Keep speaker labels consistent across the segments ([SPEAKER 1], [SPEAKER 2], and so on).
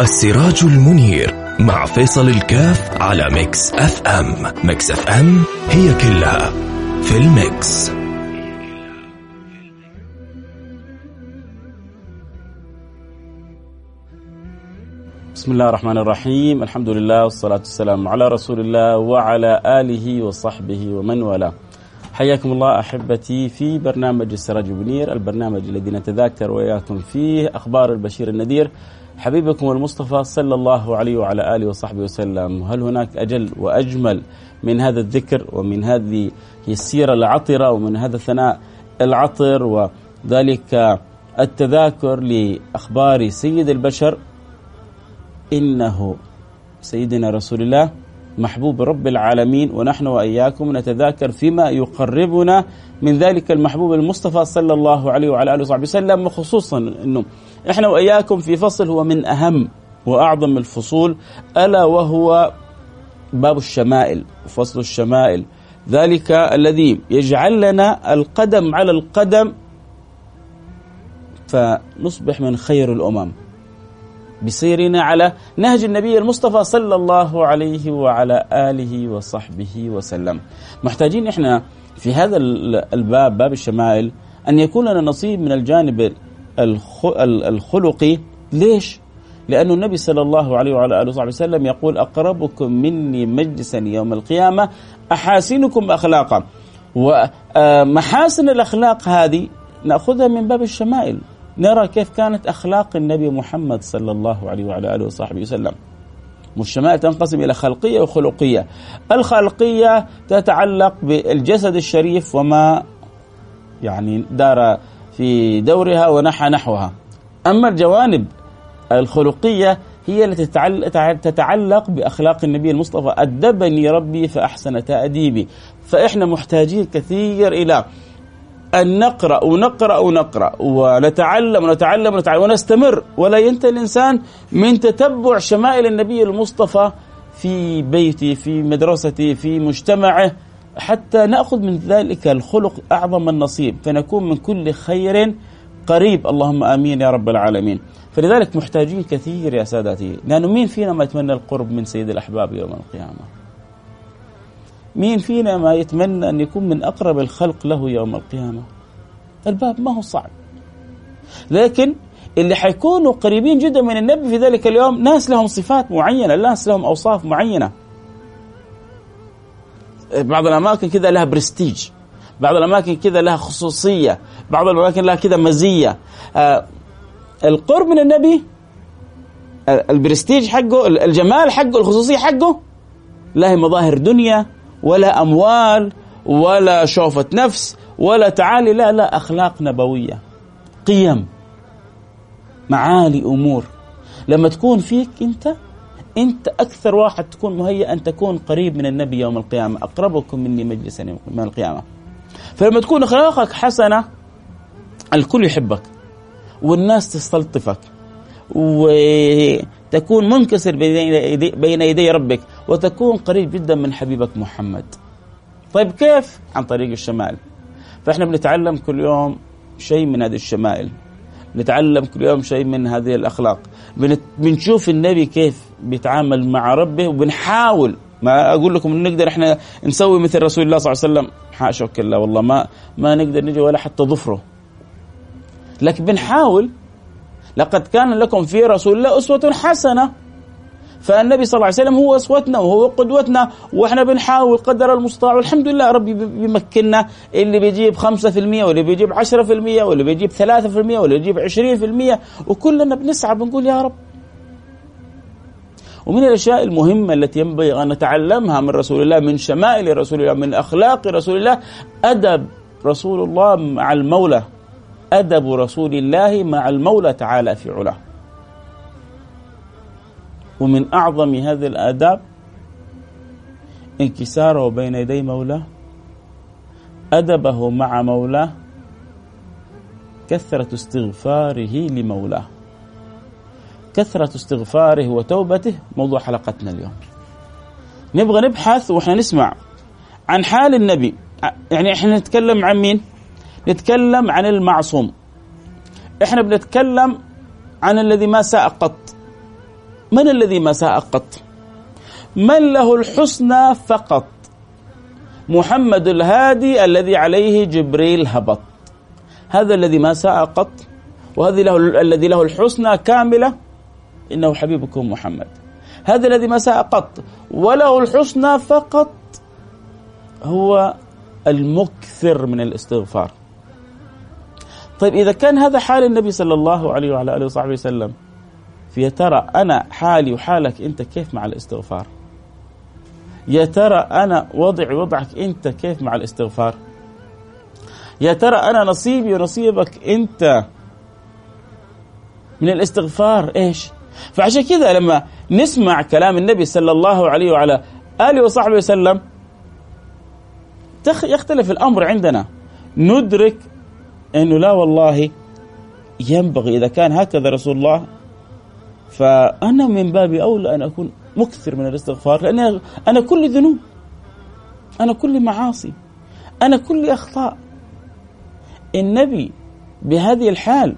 [SPEAKER 1] السراج المنير مع فيصل الكاف على Mix FM. Mix FM هي كلها في ال mix.
[SPEAKER 2] بسم الله الرحمن الرحيم. الحمد لله والصلاة والسلام على رسول الله وعلى آله وصحبه ومن والاه. حياكم الله أحبتي في برنامج السراج المنير البرنامج الذي نتذاكر وإياكم فيه أخبار البشير النذير. حبيبكم المصطفى صلى الله عليه وعلى آله وصحبه وسلم. هل هناك أجل وأجمل من هذا الذكر ومن هذه السيرة العطرة ومن هذا الثناء العطر وذلك التذاكر لأخبار سيد البشر؟ إنه سيدنا رسول الله محبوب رب العالمين ونحن وإياكم نتذاكر فيما يقربنا من ذلك المحبوب المصطفى صلى الله عليه وعلى آله وصحبه وسلم وخصوصا إنه إحنا وإياكم في فصل هو من أهم وأعظم الفصول ألا وهو باب الشمائل فصل الشمائل. ذلك الذي يجعل لنا القدم على القدم فنصبح من خير الأمم. بسيرنا على نهج النبي المصطفى صلى الله عليه وعلى آله وصحبه وسلم. محتاجين إحنا في هذا الباب باب الشمائل أن يكون لنا نصيب من الجانب الخلقي ليش؟ لأن النبي صلى الله عليه وعلى آله وصحبه وسلم يقول أقربكم مني مجلسا يوم القيامة أحاسنكم أخلاقا ومحاسن الأخلاق هذه نأخذها من باب الشمائل نرى كيف كانت أخلاق النبي محمد صلى الله عليه وعلى آله وصحبه وسلم. والشمائل تنقسم إلى خلقية وخلقية. الخلقية تتعلق بالجسد الشريف وما يعني دار في دورها ونحى نحوها. أما الجوانب الخلقية هي التي تتعلق بأخلاق النبي المصطفى أدبني ربي فأحسن تأديبي. فإحنا محتاجين كثير إلى أن نقرأ ونقرأ ونقرأ ونتعلم ونتعلم ونتعلم ونستمر. ولا ينتهي الإنسان من تتبع شمائل النبي المصطفى في بيته في مدرسته في مجتمعه حتى نأخذ من ذلك الخلق أعظم النصيب. فنكون من كل خير قريب. اللهم آمين يا رب العالمين. فلذلك محتاجين كثير يا سادتي. لأنه مين فينا ما يتمنى القرب من سيد الأحباب يوم القيامة. مين فينا ما يتمنى أن يكون من أقرب الخلق له يوم القيامة؟ الباب ما هو صعب. لكن اللي حيكونوا قريبين جدا من النبي في ذلك اليوم ناس لهم صفات معينة ناس لهم أوصاف معينة. بعض الأماكن كذا لها برستيج بعض الأماكن كذا لها خصوصية بعض الأماكن لها كذا مزية. آه القرب من النبي البرستيج حقه الجمال حقه الخصوصية حقه لا هي مظاهر دنيا ولا أموال ولا شوفة نفس ولا تعالي لا لا أخلاق نبوية قيم معالي أمور. لما تكون فيك أنت أنت أكثر واحد تكون مهيأ أن تكون قريب من النبي يوم القيامة أقربكم مني مجلسا يوم القيامة. فلما تكون أخلاقك حسنة الكل يحبك والناس تستلطفك وتكون منكسر بين يدي ربك وتكون قريب جدا من حبيبك محمد. طيب كيف؟ عن طريق الشمال فإحنا بنتعلم كل يوم شيء من هذه الشمائل. نتعلم كل يوم شيء من هذه الأخلاق. بنشوف النبي كيف بيتعامل مع ربه وبنحاول. ما أقول لكم نقدر إحنا نسوي مثل رسول الله صلى الله عليه وسلم. حاشا وكلا والله ما ما نقدر نجي ولا حتى ظفره. لكن بنحاول. لقد كان لكم في رسول الله أسوة حسنة. فالنبي صلى الله عليه وسلم هو أسوتنا وهو قدوتنا وإحنا بنحاول قدر المستطاع والحمد لله ربي بيمكننا. اللي بيجيب 5% واللي بيجيب 10% واللي بيجيب 3% واللي بيجيب 20% وكلنا بنسعى بنقول يا رب. ومن الأشياء المهمة التي ينبغي أن نتعلمها من رسول الله من شمائل رسول الله من أخلاق رسول الله أدب رسول الله مع المولى. أدب رسول الله مع المولى تعالى في علاه. ومن أعظم هذه الآداب انكساره بين يدي مولاه أدبه مع مولاه كثرة استغفاره لمولاه. كثرة استغفاره وتوبته موضوع حلقتنا اليوم. نبغى نبحث وإحنا نسمع عن حال النبي. يعني إحنا نتكلم عن مين؟ نتكلم عن المعصوم. إحنا بنتكلم عن الذي ما ساء قط. من الذي ما ساء قط؟ من له الحسنى فقط. محمد الهادي الذي عليه جبريل هبط. هذا الذي ما ساء قط وهذه له الذي له الحسنى كاملة إنه حبيبكم محمد. هذا الذي ما ساء قط وله الحسنى فقط هو المكثر من الاستغفار. طيب إذا كان هذا حال النبي صلى الله عليه وعلى آله وصحبه وسلم فيا ترى أنا حالي وحالك أنت كيف مع الاستغفار؟ يا ترى أنا وضعي وضعك أنت كيف مع الاستغفار؟ يا ترى أنا نصيبي ونصيبك أنت من الاستغفار؟ إيش؟ فعشان كذا لما نسمع كلام النبي صلى الله عليه وعلى آله وصحبه وسلم يختلف الأمر عندنا. ندرك أنه لا والله ينبغي إذا كان هكذا رسول الله فأنا من باب أولى أن أكون مكثر من الاستغفار لأن أنا كل ذنوب أنا كل معاصي أنا كل أخطاء. النبي بهذه الحال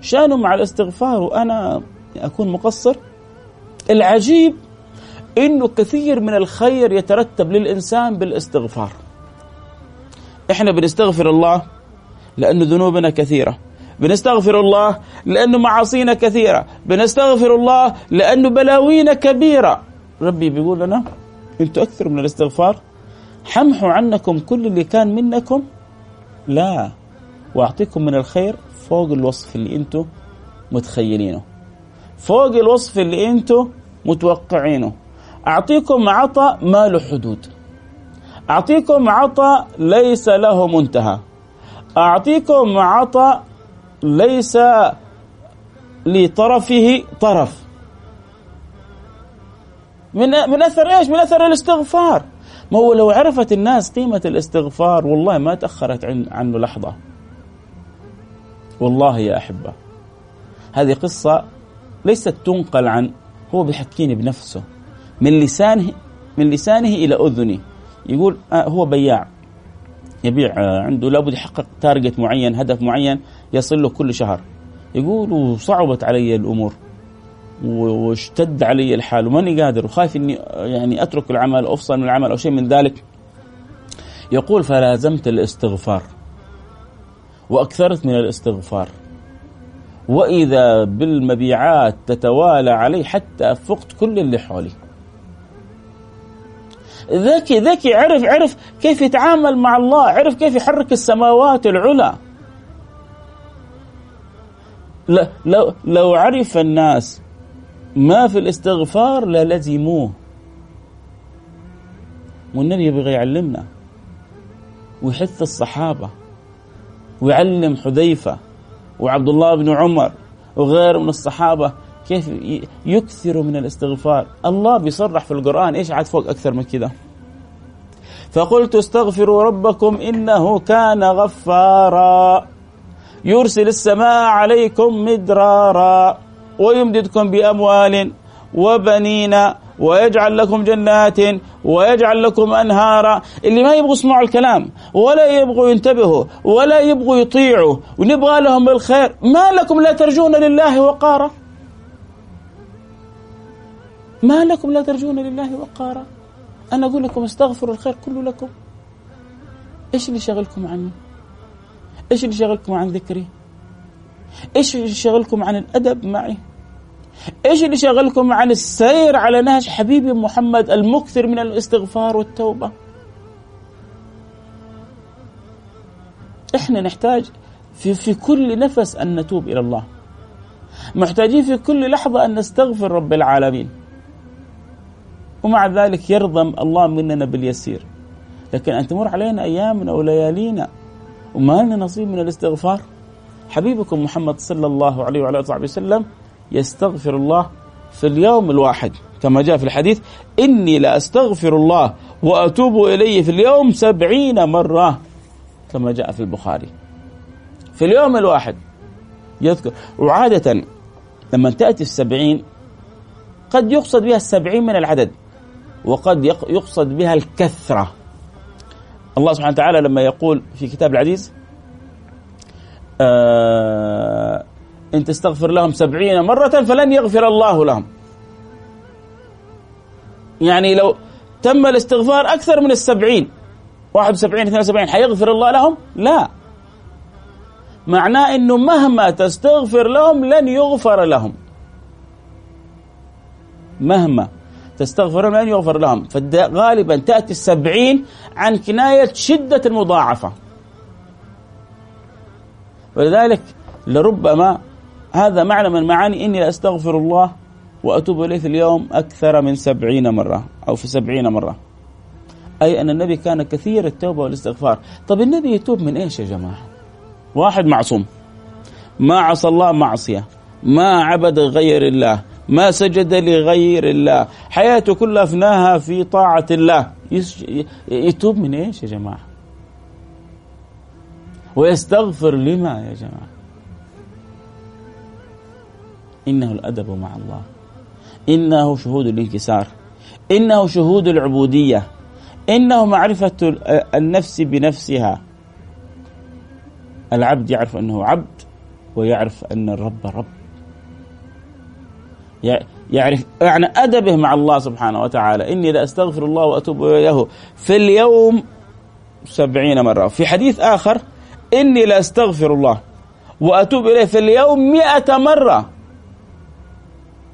[SPEAKER 2] شأنه مع الاستغفار وأنا أكون مقصر. العجيب إنه كثير من الخير يترتب للإنسان بالاستغفار. إحنا بنستغفر الله لأن ذنوبنا كثيرة. بنستغفر الله لأنه معاصينا كثيرة. بنستغفر الله لأنه بلاوينا كبيرة. ربي بيقول لنا أنتوا أكثر من الاستغفار. حمحوا عنكم كل اللي كان منكم. لا وأعطيكم من الخير فوق الوصف اللي أنتوا متخيلينه. فوق الوصف اللي أنتوا متوقعينه. أعطيكم عطاء ما له حدود. أعطيكم عطاء ليس له منتهى. أعطيكم عطاء ليس لطرفه طرف. من من أثر إيش؟ من أثر الاستغفار. ما هو لو عرفت الناس قيمة الاستغفار والله ما تأخرت عنه لحظة. والله يا أحبة هذه قصة ليست تنقل عن هو بيحكيني بنفسه. من لسانه من لسانه إلى أذني يقول آه هو بياع. يبيع آه، عنده لابد يحقق تارجت معين هدف معين يصل له كل شهر. يقول وصعبت علي الأمور واشتد علي الحال وماني قادر وخايف إني يعني أترك العمل أفصل من العمل أو شيء من ذلك. يقول فلازمت الاستغفار وأكثرت من الاستغفار وإذا بالمبيعات تتوالى علي حتى فقت كل اللي حولي. ذكي ذكي عرف عرف كيف يتعامل مع الله عرف كيف يحرك السماوات العلى. لو لو عرف الناس ما في الاستغفار للزموه والنبي يبغى يعلمنا. ويحث الصحابة. ويعلم حذيفة وعبد الله بن عمر وغيره من الصحابة. كيف يكثروا من الاستغفار؟ الله بيصرح في القرآن إيش عاد فوق أكثر من كذا فقلت استغفروا ربكم إنه كان غفارا. يرسل السماء عليكم مدرارا ويمددكم بأموال وبنين ويجعل لكم جنات ويجعل لكم أنهارا. اللي ما يبغوا يسمعوا الكلام ولا يبغوا ينتبهوا ولا يبغوا يطيعوا ونبغى لهم الخير ما لكم لا ترجون لله وقارا. ما لكم لا ترجون لله وقارا. أنا أقول لكم استغفروا الخير كله لكم. إيش اللي شغلكم عني إيش اللي شغلكم عن ذكري؟ إيش اللي شغلكم عن الأدب معي؟ إيش اللي شغلكم عن السير على نهج حبيبي محمد المكثر من الاستغفار والتوبة؟ إحنا نحتاج في, في كل نفس أن نتوب إلى الله. محتاجين في كل لحظة أن نستغفر رب العالمين. ومع ذلك يرضى الله مننا باليسير. لكن أن تمر علينا أيامنا وليالينا وما لنا نصيب من الاستغفار. حبيبكم محمد صلى الله عليه وعلى آله وسلم يستغفر الله في اليوم الواحد. كما جاء في الحديث إني لأستغفر الله وأتوب إليه في اليوم سبعين مرة. كما جاء في البخاري. في اليوم الواحد يذكر وعادة لما تأتي السبعين قد يقصد بها السبعين من العدد. وقد يقصد بها الكثرة. الله سبحانه وتعالى لما يقول في كتاب العزيز آه إن تستغفر لهم سبعين مرة فلن يغفر الله لهم. يعني لو تم الاستغفار أكثر من السبعين 71 72 حيغفر الله لهم؟ لا. معناه أنه مهما تستغفر لهم لن يغفر لهم. مهما. تستغفر لهم لن يغفر لهم. فغالبا تأتي السبعين عن كناية شدة المضاعفة. ولذلك لربما هذا معنى من معاني إني لأستغفر الله وأتوب إليه في اليوم أكثر من سبعين مرة أو في سبعين مرة. أي أن النبي كان كثير التوبة والاستغفار. طب النبي يتوب من إيش يا جماعة؟ واحد معصوم. ما عصى الله معصية. ما عبد غير الله. ما سجد لغير الله. حياته كلها أفناها في طاعة الله. يتوب من إيش يا جماعة؟ ويستغفر لما يا جماعة. إنه الأدب مع الله. إنه شهود الانكسار. إنه شهود العبودية. إنه معرفة النفس بنفسها. العبد يعرف أنه عبد ويعرف أن الرب رب. يعرف يعني أدبه مع الله سبحانه وتعالى. إني لأستغفر الله وأتوب إليه في اليوم سبعين مرة. في حديث آخر إني لأستغفر الله وأتوب إليه في اليوم مئة مرة.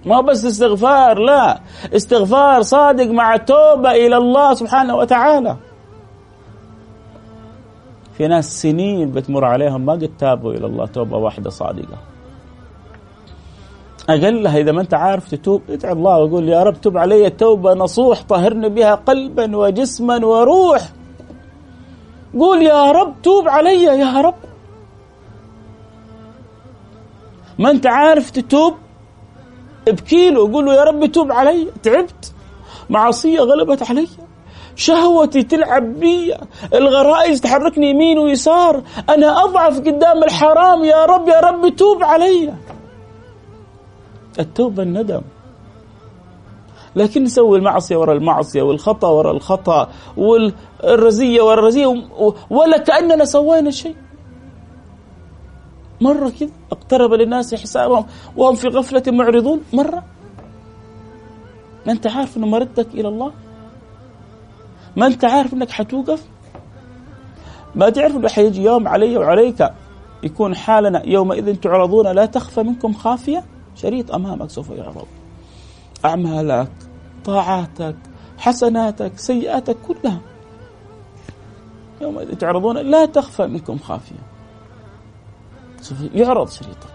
[SPEAKER 2] ما بس استغفار لا. استغفار صادق مع توبة إلى الله سبحانه وتعالى. في ناس سنين بتمر عليهم ما قد تابوا إلى الله توبة واحدة صادقة. أقلها إذا ما أنت عارف تتوب ادعي الله وقول يا رب تب علي توبة نصوح طهرني بها قلبا وجسما وروح. قول يا رب توب علي يا رب. ما أنت عارف تتوب ابكي له قول له يا رب توب علي. تعبت معصية غلبت علي شهوتي تلعب بي الغرائز تحركني يمين ويسار أنا أضعف قدام الحرام. يا رب يا رب توب علي. التوبة الندم. لكن نسوي المعصية ورا المعصية والخطأ ورا الخطأ والرزية ورا الرزية ولا كأننا سوينا شيء. مرة كذا اقترب للناس حسابهم وهم في غفلة معرضون. مرة. ما أنت عارف أنه مردك إلى الله؟ ما أنت عارف أنك حتوقف؟ ما تعرف أنه حيجي يوم علي وعليك يكون حالنا يومئذ تعرضون لا تخفى منكم خافية؟ شريط أمامك سوف يعرض أعمالك طاعاتك حسناتك سيئاتك كلها. يومئذ تعرضون لا تخفى منكم خافية. سوف يعرض شريطك.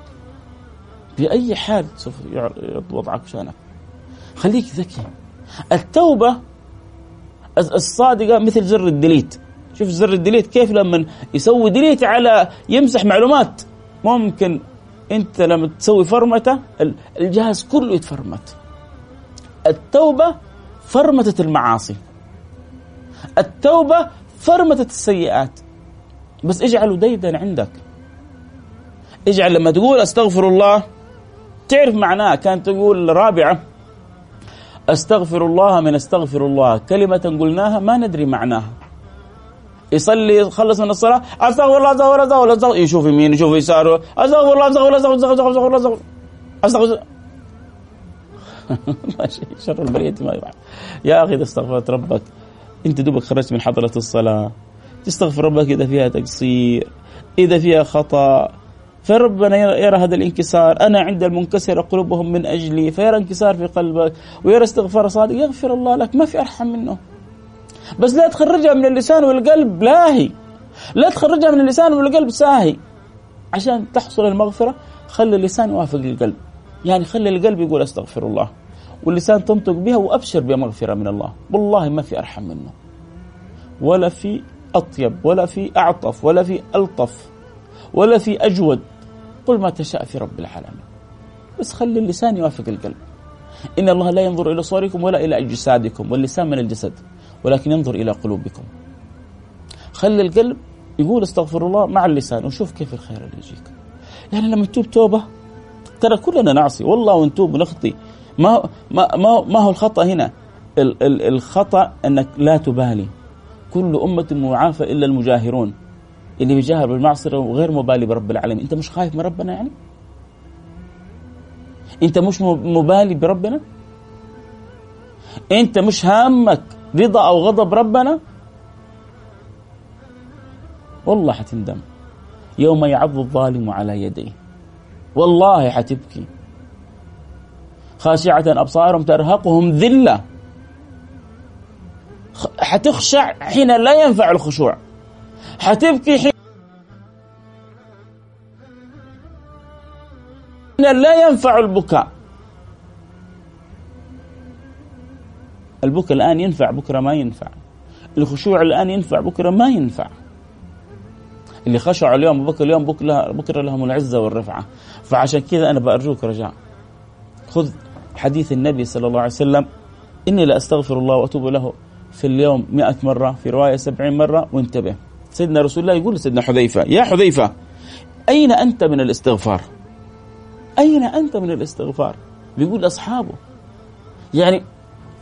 [SPEAKER 2] بأي حال سوف يعرض وضعك شأنك. خليك ذكي. التوبة الصادقة مثل زر ال delete. شوف زر ال delete كيف لما يسوي delete على يمسح معلومات. ممكن انت لما تسوي فرمتة الجهاز كله يتفرمت. التوبة فرمتت المعاصي. التوبة فرمتت السيئات. بس اجعله ديدا عندك. اجعل لما تقول أستغفر الله تعرف معناه كانت تقول رابعة. أستغفر الله من أستغفر الله. كلمة قلناها ما ندري معناها. يصلي خلص من الصلاة. أستغفر الله أستغفر الله أستغفر يشوف يمين يشوف يساره أستغفر الله أستغفر الله أستغفر الله أستغفر الله أستغفر الله. شر البرية ما يفعل يا أخي إذا استغفرت ربك أنت دوبك خرجت من حضرة الصلاة. تستغفر ربك إذا فيها تقصير إذا فيها خطأ. فربنا يرى هذا الانكسار. أنا عند المنكسر قلوبهم من أجلي فيرى انكسار في قلبك ويرى استغفار صادق. يغفر الله لك ما في أرحم منه. بس لا تخرجها من اللسان والقلب لاهي لا تخرجها من اللسان والقلب ساهي عشان تحصل المغفرة خلي اللسان يوافق القلب يعني خلي القلب يقول أستغفر الله. واللسان تنطق بها وأبشر بمغفرة من الله. والله ما في أرحم منه. ولا في أطيب ولا في أعطف ولا في ألطف ولا في أجود. قل ما تشاء في رب العالمين. بس خلي اللسان يوافق القلب. إن الله لا ينظر إلى صوركم ولا إلى أجسادكم واللسان من الجسد. ولكن ينظر إلى قلوبكم. خلي القلب يقول استغفر الله مع اللسان وشوف كيف الخير اللي يجيك. يعني لما تتوب توبة ترى كلنا نعصي. والله ونتوب ونخطي ما ما ما, ما هو الخطأ هنا؟ ال ال الخطأ أنك لا تبالي. كل أمة معافى إلا المجاهرون. اللي بيجاهر بالمعصية وغير مبالي برب العالمين. أنت مش خايف من ربنا يعني؟ أنت مش مبالي بربنا؟ أنت مش هامك رضا أو غضب ربنا؟ والله حتندم. يوم يعض الظالم على يديه. والله حتبكي. خاشعة أبصارهم ترهقهم ذلة. حتخشع حين لا ينفع الخشوع. حتبكي حين لا ينفع البكاء. البكاء الآن ينفع بكرة ما ينفع. الخشوع الآن ينفع بكرة ما ينفع. اللي خشعوا اليوم وبكوا اليوم بكرة, لهم العزة والرفعة. فعشان كذا أنا بأرجوك رجاء خذ حديث النبي صلى الله عليه وسلم إني لأستغفر الله وأتوب له في اليوم مئة مرة في رواية سبعين مرة وانتبه. سيدنا رسول الله يقول لسيدنا حذيفة يا حذيفة أين أنت من الاستغفار؟ أين أنت من الاستغفار؟ بيقول لأصحابه. يعني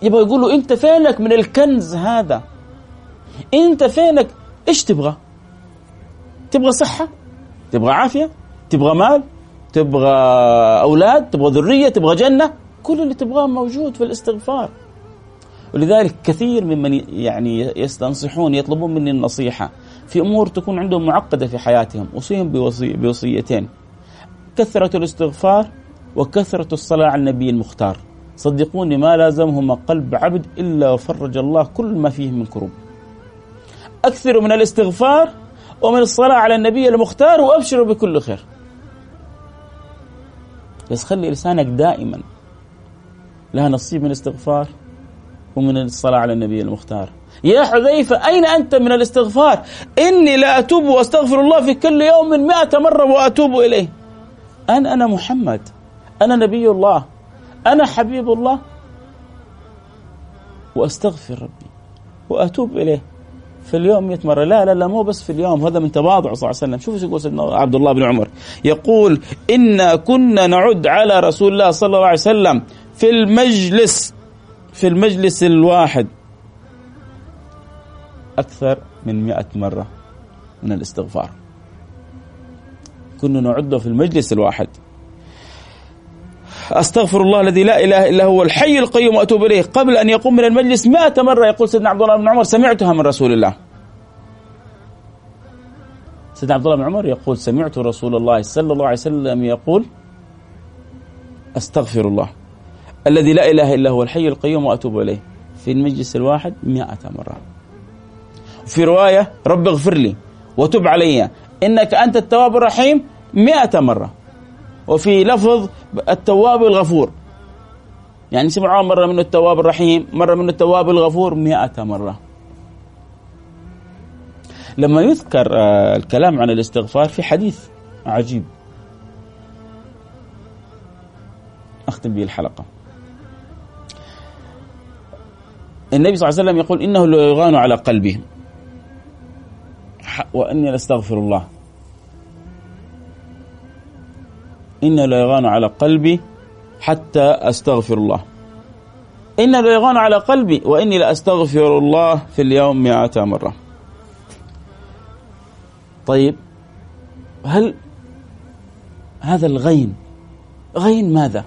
[SPEAKER 2] يبغى يقولوا أنت فينك من الكنز هذا؟ أنت فينك؟ إيش تبغى؟ تبغى صحة؟ تبغى عافية؟ تبغى مال؟ تبغى أولاد؟ تبغى ذرية؟ تبغى جنة؟ كل اللي تبغاه موجود في الاستغفار. ولذلك كثير ممن يعني يستنصحون يطلبون مني النصيحة. في أمور تكون عندهم معقدة في حياتهم أوصيهم بوصي بوصيتين. كثرة الاستغفار وكثرة الصلاة على النبي المختار. صدقوني ما لازمهما قلب عبد إلا وفرج الله كل ما فيه من كروب. أكثروا من الاستغفار ومن الصلاة على النبي المختار وأبشروا بكل خير. بس خلي لسانك دائما لها نصيب من الاستغفار ومن الصلاة على النبي المختار. يا حذيفة أين أنت من الاستغفار؟ إني لا أتوب وأستغفر الله في كل يوم مئة مرة وأتوب إليه. أنا أنا محمد. أنا نبي الله. أنا حبيب الله وأستغفر ربي وأتوب إليه. في اليوم 100 مرة. لا لا لا مو بس في اليوم هذا من تواضع صلى الله عليه وسلم. شوف إيش يقول سيدنا عبد الله بن عمر. يقول إنا كنا نعد على رسول الله صلى الله عليه وسلم في المجلس في المجلس الواحد أكثر من مئة مرة من الاستغفار. كنا نعده في المجلس الواحد. أستغفر الله الذي لا إله إلا هو الحي القيوم وأتوب إليه. قبل أن يقوم من المجلس مائة مرة يقول سيدنا عبد الله بن عمر سمعتها من رسول الله. سيدنا عبد الله بن عمر يقول سمعت رسول الله صلى الله عليه وسلم يقول أستغفر الله الذي لا إله إلا هو الحي القيوم وأتوب إليه. في المجلس الواحد مئة مرة. في رواية رب اغفر لي وتب علي إنك أنت التواب الرحيم مئة مرة. وفي لفظ التواب الغفور. يعني سمعوا مرة منه التواب الرحيم مرة منه التواب الغفور مئة مرة. لما يذكر آه، الكلام عن الاستغفار في حديث عجيب. أختم به الحلقة. النبي صلى الله عليه وسلم يقول إنه لا يغان على قلبه. وإني لأستغفر الله. إن لا يغان على قلبي حتى أستغفر الله. إن لا يغان على قلبي وإني لأستغفر الله في اليوم مئة مرة. طيب هل هذا الغين غين ماذا؟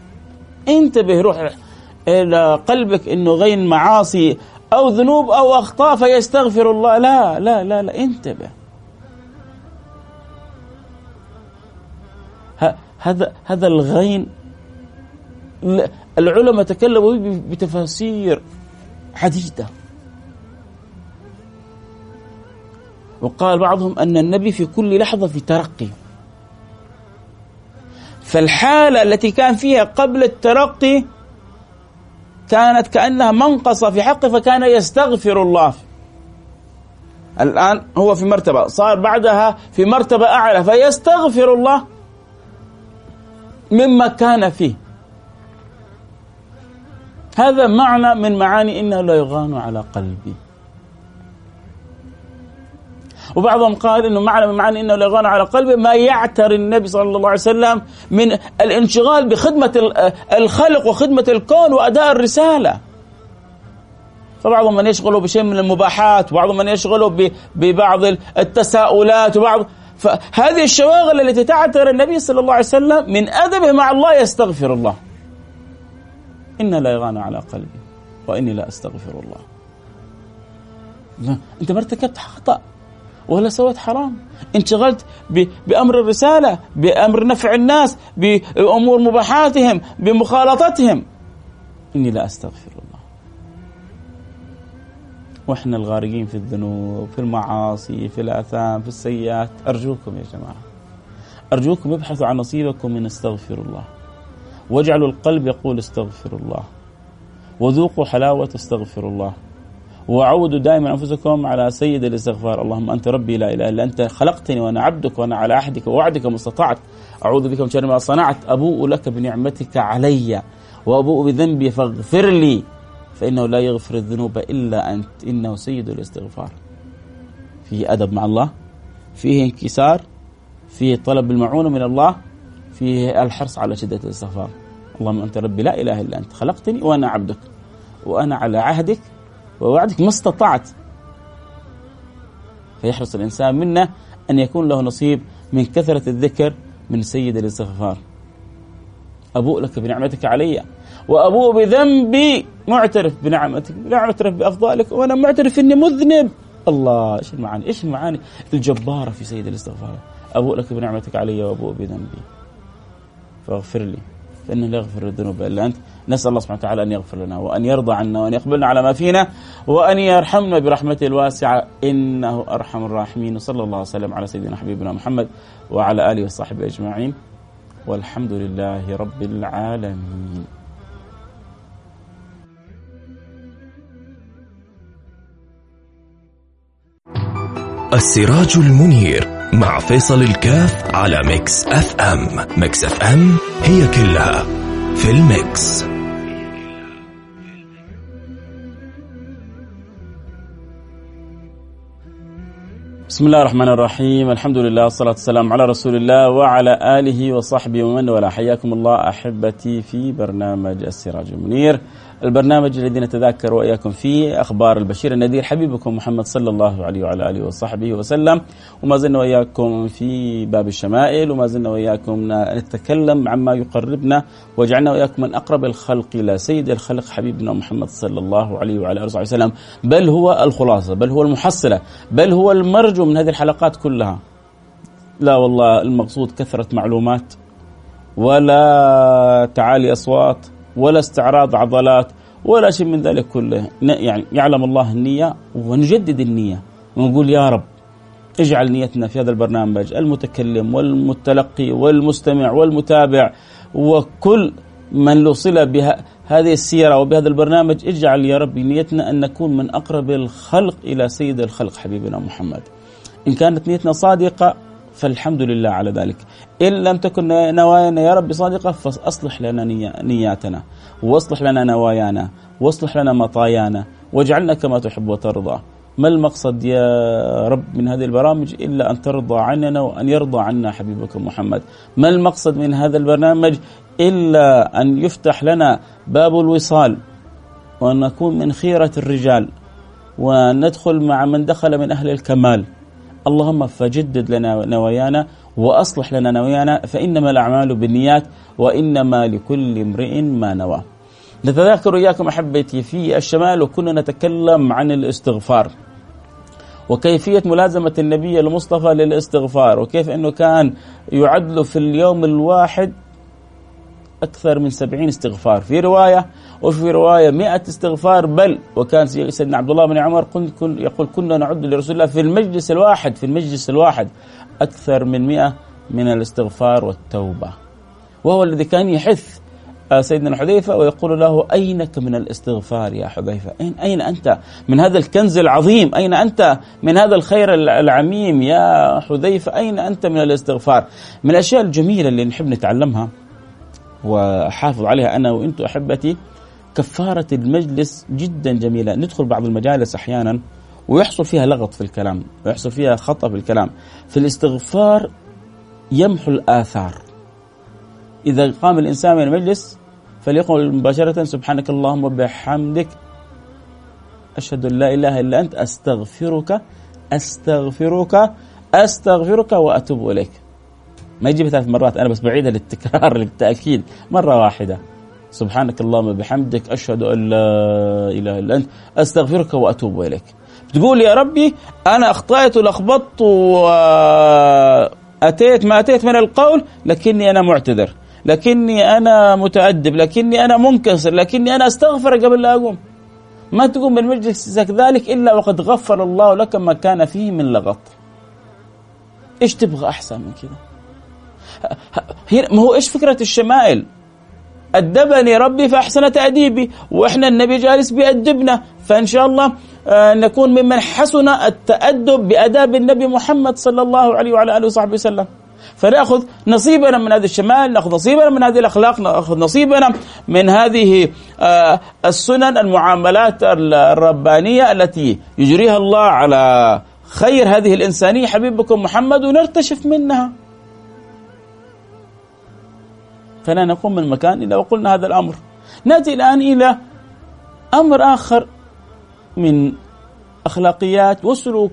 [SPEAKER 2] انتبه روح إلى قلبك أنه غين معاصي أو ذنوب أو أخطاء فيستغفر الله. لا لا لا لا انتبه. هذا هذا الغين العلماء تكلموا بتفاسير عديده وقال بعضهم أن النبي في كل لحظة في ترقي. فالحالة التي كان فيها قبل الترقي كانت كأنها منقصة في حقه فكان يستغفر الله. الآن هو في مرتبة صار بعدها في مرتبة أعلى فيستغفر الله. مما كان فيه. هذا معنى من معاني إنه لا يغان على قلبي. وبعضهم قال إنه معنى من معاني إنه لا يغان على قلبي ما يعتري النبي صلى الله عليه وسلم من الانشغال بخدمة الخلق وخدمة الكون وأداء الرسالة. فبعضهم من يشغلوا بشيء من المباحات وبعضهم من يشغلوا ببعض التساؤلات وبعض فهذه الشواغل التي تعتر النبي صلى الله عليه وسلم من أدبه مع الله يستغفر الله. إن لا يغان على قلبي وإني لا أستغفر الله. أنت ما ارتكبت خطأ ولا سويت حرام. انشغلت بأمر الرسالة بأمر نفع الناس بأمور مباحاتهم بمخالطتهم. إني لا أستغفر وإحنا الغارقين في الذنوب في المعاصي في الآثام في السيئات. أرجوكم يا جماعة أرجوكم ابحثوا عن نصيبكم من استغفر الله. واجعلوا القلب يقول استغفر الله. وذوقوا حلاوة استغفر الله. وعودوا دائما أنفسكم على سيد الاستغفار. اللهم أنت ربي لا إله إلا أنت خلقتني وأنا عبدك وأنا على عهدك ووعدك ما استطعت أعوذ بك من شر ما صنعت. أبوء لك بنعمتك علي. وأبوء بذنبي فاغفر لي. فإنه لا يغفر الذنوب إلا انت إنه سيد الاستغفار. فيه أدب مع الله فيه انكسار فيه طلب المعونة من الله فيه الحرص على شدة الاستغفار. اللهم أنت ربي لا إله إلا أنت خلقتني وأنا عبدك وأنا على عهدك ووعدك ما استطعت. فيحرص الإنسان منا أن يكون له نصيب من كثرة الذكر من سيد الاستغفار. أبوء لك بنعمتك علي. وأبوء بذنبي معترف بنعمتك معترف بأفضالك وأنا معترف أني مذنب. الله إيش المعاني؟ إيش المعاني؟ الجبارة في سيد الاستغفار؟ أبوء لك بنعمتك علي وأبوء بذنبي. فاغفر لي فإنه لا يغفر الذنوب إلا أنت. نسأل الله سبحانه وتعالى أن يغفر لنا وأن يرضى عنا وأن يقبلنا على ما فينا وأن يرحمنا برحمته الواسعة. إنه أرحم الراحمين. صلى الله وسلم على سيدنا حبيبنا محمد وعلى آله وصحبه أجمعين. والحمد لله رب العالمين.
[SPEAKER 1] السراج المنير مع فيصل الكاف على Mix FM. Mix FM هي كلها في ال mix.
[SPEAKER 2] بسم الله الرحمن الرحيم. الحمد لله والصلاة والسلام على رسول الله وعلى آله وصحبه ومن والاه حياكم الله أحبتي في برنامج السراج المنير. البرنامج الذي نتذاكر وإياكم فيه أخبار البشير النذير. حبيبكم محمد صلى الله عليه وعلى آله وصحبه وسلم. وما زلنا وإياكم في باب الشمائل وما زلنا وإياكم نتكلم عما يقربنا. وجعلنا وإياكم من أقرب الخلق إلى سيد الخلق حبيبنا محمد صلى الله عليه وعلى آله وسلم. بل هو الخلاصة بل هو المحصلة بل هو المرجو من هذه الحلقات كلها. لا والله المقصود كثرة معلومات ولا تعالي أصوات ولا استعراض عضلات ولا شيء من ذلك كله. يعني يعلم الله النية ونجدد النية. ونقول يا رب اجعل نيتنا في هذا البرنامج المتكلم والمتلقي والمستمع والمتابع وكل من له صلة بهذه السيرة وبهذا البرنامج. اجعل يا رب نيتنا أن نكون من أقرب الخلق إلى سيد الخلق حبيبنا محمد. إن كانت نيتنا صادقة فالحمد لله على ذلك. إن لم تكن نوايانا يا رب صادقة فأصلح لنا نياتنا واصلح لنا نوايانا واصلح لنا مطايانا واجعلنا كما تحب وترضى. ما المقصد يا رب من هذه البرامج؟ إلا أن ترضى عننا وأن يرضى عنا حبيبك محمد. ما المقصد من هذا البرنامج؟ إلا أن يفتح لنا باب الوصال وأن نكون من خيرة الرجال وندخل مع من دخل من أهل الكمال. اللهم فجدد لنا نوايانا وأصلح لنا نوايانا فإنما الأعمال بالنيات وإنما لكل امرئ ما نوى. نتذاكر إياكم أحبتي في الشمال وكنا نتكلم عن الاستغفار. وكيفية ملازمة النبي المصطفى للاستغفار وكيف أنه كان يعد في اليوم الواحد أكثر من سبعين استغفار. في رواية وفي رواية مئة استغفار بل وكان سيدنا عبد الله بن عمر يقول كنا نعد لرسول الله في المجلس الواحد في المجلس الواحد أكثر من مئة من الاستغفار والتوبة. وهو الذي كان يحث آه، سيدنا حذيفة ويقول له أينك من الاستغفار يا حذيفة؟ أين, أين أنت من هذا الكنز العظيم؟ أين أنت من هذا الخير العميم يا حذيفة؟ أين أنت من الاستغفار؟ من الأشياء الجميلة اللي نحب نتعلمها وأحافظ عليها أنا وأنتم أحبتي كفارة المجلس جدا جميلة. ندخل بعض المجالس أحيانا ويحصل فيها لغط في الكلام ويحصل فيها خطأ في الكلام. في الاستغفار يمحو الآثار. إذا قام الإنسان من المجلس فليقل مباشرة سبحانك اللهم وبحمدك أشهد أن لا إله إلا أنت أستغفرك أستغفرك أستغفرك وأتوب إليك. ما يجيب ثلاث مرات. أنا بس بعيدها للتكرار للتأكيد. مرة واحدة. سبحانك اللهم بحمدك أشهد أن لا إله إلا أنت أستغفرك وأتوب إليك. تقول يا ربي أنا أخطأت ولخبطت وأتيت ما أتيت من القول لكني أنا معتذر لكني أنا متأدب لكني أنا منكسر لكني أنا أستغفر قبل لا أقوم. ما تقوم من مجلسك ذلك إلا وقد غفر الله لك ما كان فيه من لغط. إيش تبغى أحسن من كذا ما هو إيش فكرة الشمائل؟ أدبني ربي فأحسن تأديبي وإحنا النبي جالس بيأدبنا فإن شاء الله آه، نكون ممن حسن التأدب بأداب النبي محمد صلى الله عليه وعلى آله وصحبه وسلم. فنأخذ نصيبنا من هذه الشمال نأخذ نصيبنا من هذه الأخلاق نأخذ نصيبنا من هذه آه، السنن المعاملات الربانية التي يجريها الله على خير هذه الإنسانية. حبيبكم محمد ونرتشف منها. فلا نقوم من مكان إلا وقلنا هذا الأمر. نأتي الآن إلى أمر آخر من أخلاقيات وسلوك